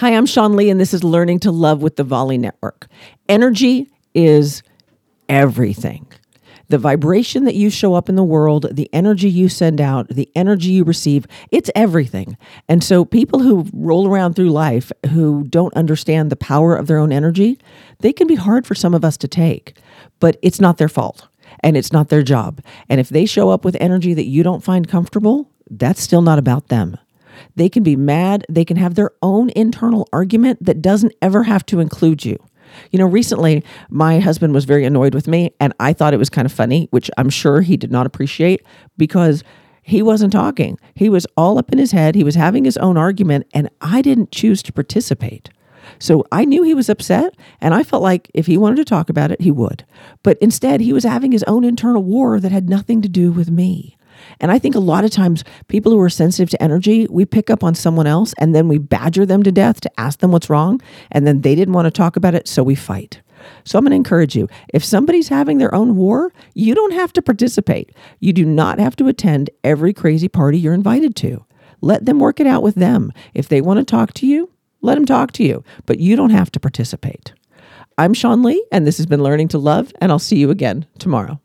Hi, I'm Sean Lee, and this is Learning to Love with the Volley Network. Energy is everything. The vibration that you show up in the world, the energy you send out, the energy you receive, it's everything. And so, people who roll around through life who don't understand the power of their own energy, they can be hard for some of us to take, but it's not their fault and it's not their job. And if they show up with energy that you don't find comfortable, that's still not about them. They can be mad. They can have their own internal argument that doesn't ever have to include you. You know, recently my husband was very annoyed with me, and I thought it was kind of funny, which I'm sure he did not appreciate because he wasn't talking. He was all up in his head. He was having his own argument, and I didn't choose to participate. So I knew he was upset, and I felt like if he wanted to talk about it, he would. But instead, he was having his own internal war that had nothing to do with me. And I think a lot of times people who are sensitive to energy, we pick up on someone else and then we badger them to death to ask them what's wrong. And then they didn't want to talk about it, so we fight. So I'm going to encourage you if somebody's having their own war, you don't have to participate. You do not have to attend every crazy party you're invited to. Let them work it out with them. If they want to talk to you, let them talk to you, but you don't have to participate. I'm Sean Lee, and this has been Learning to Love, and I'll see you again tomorrow.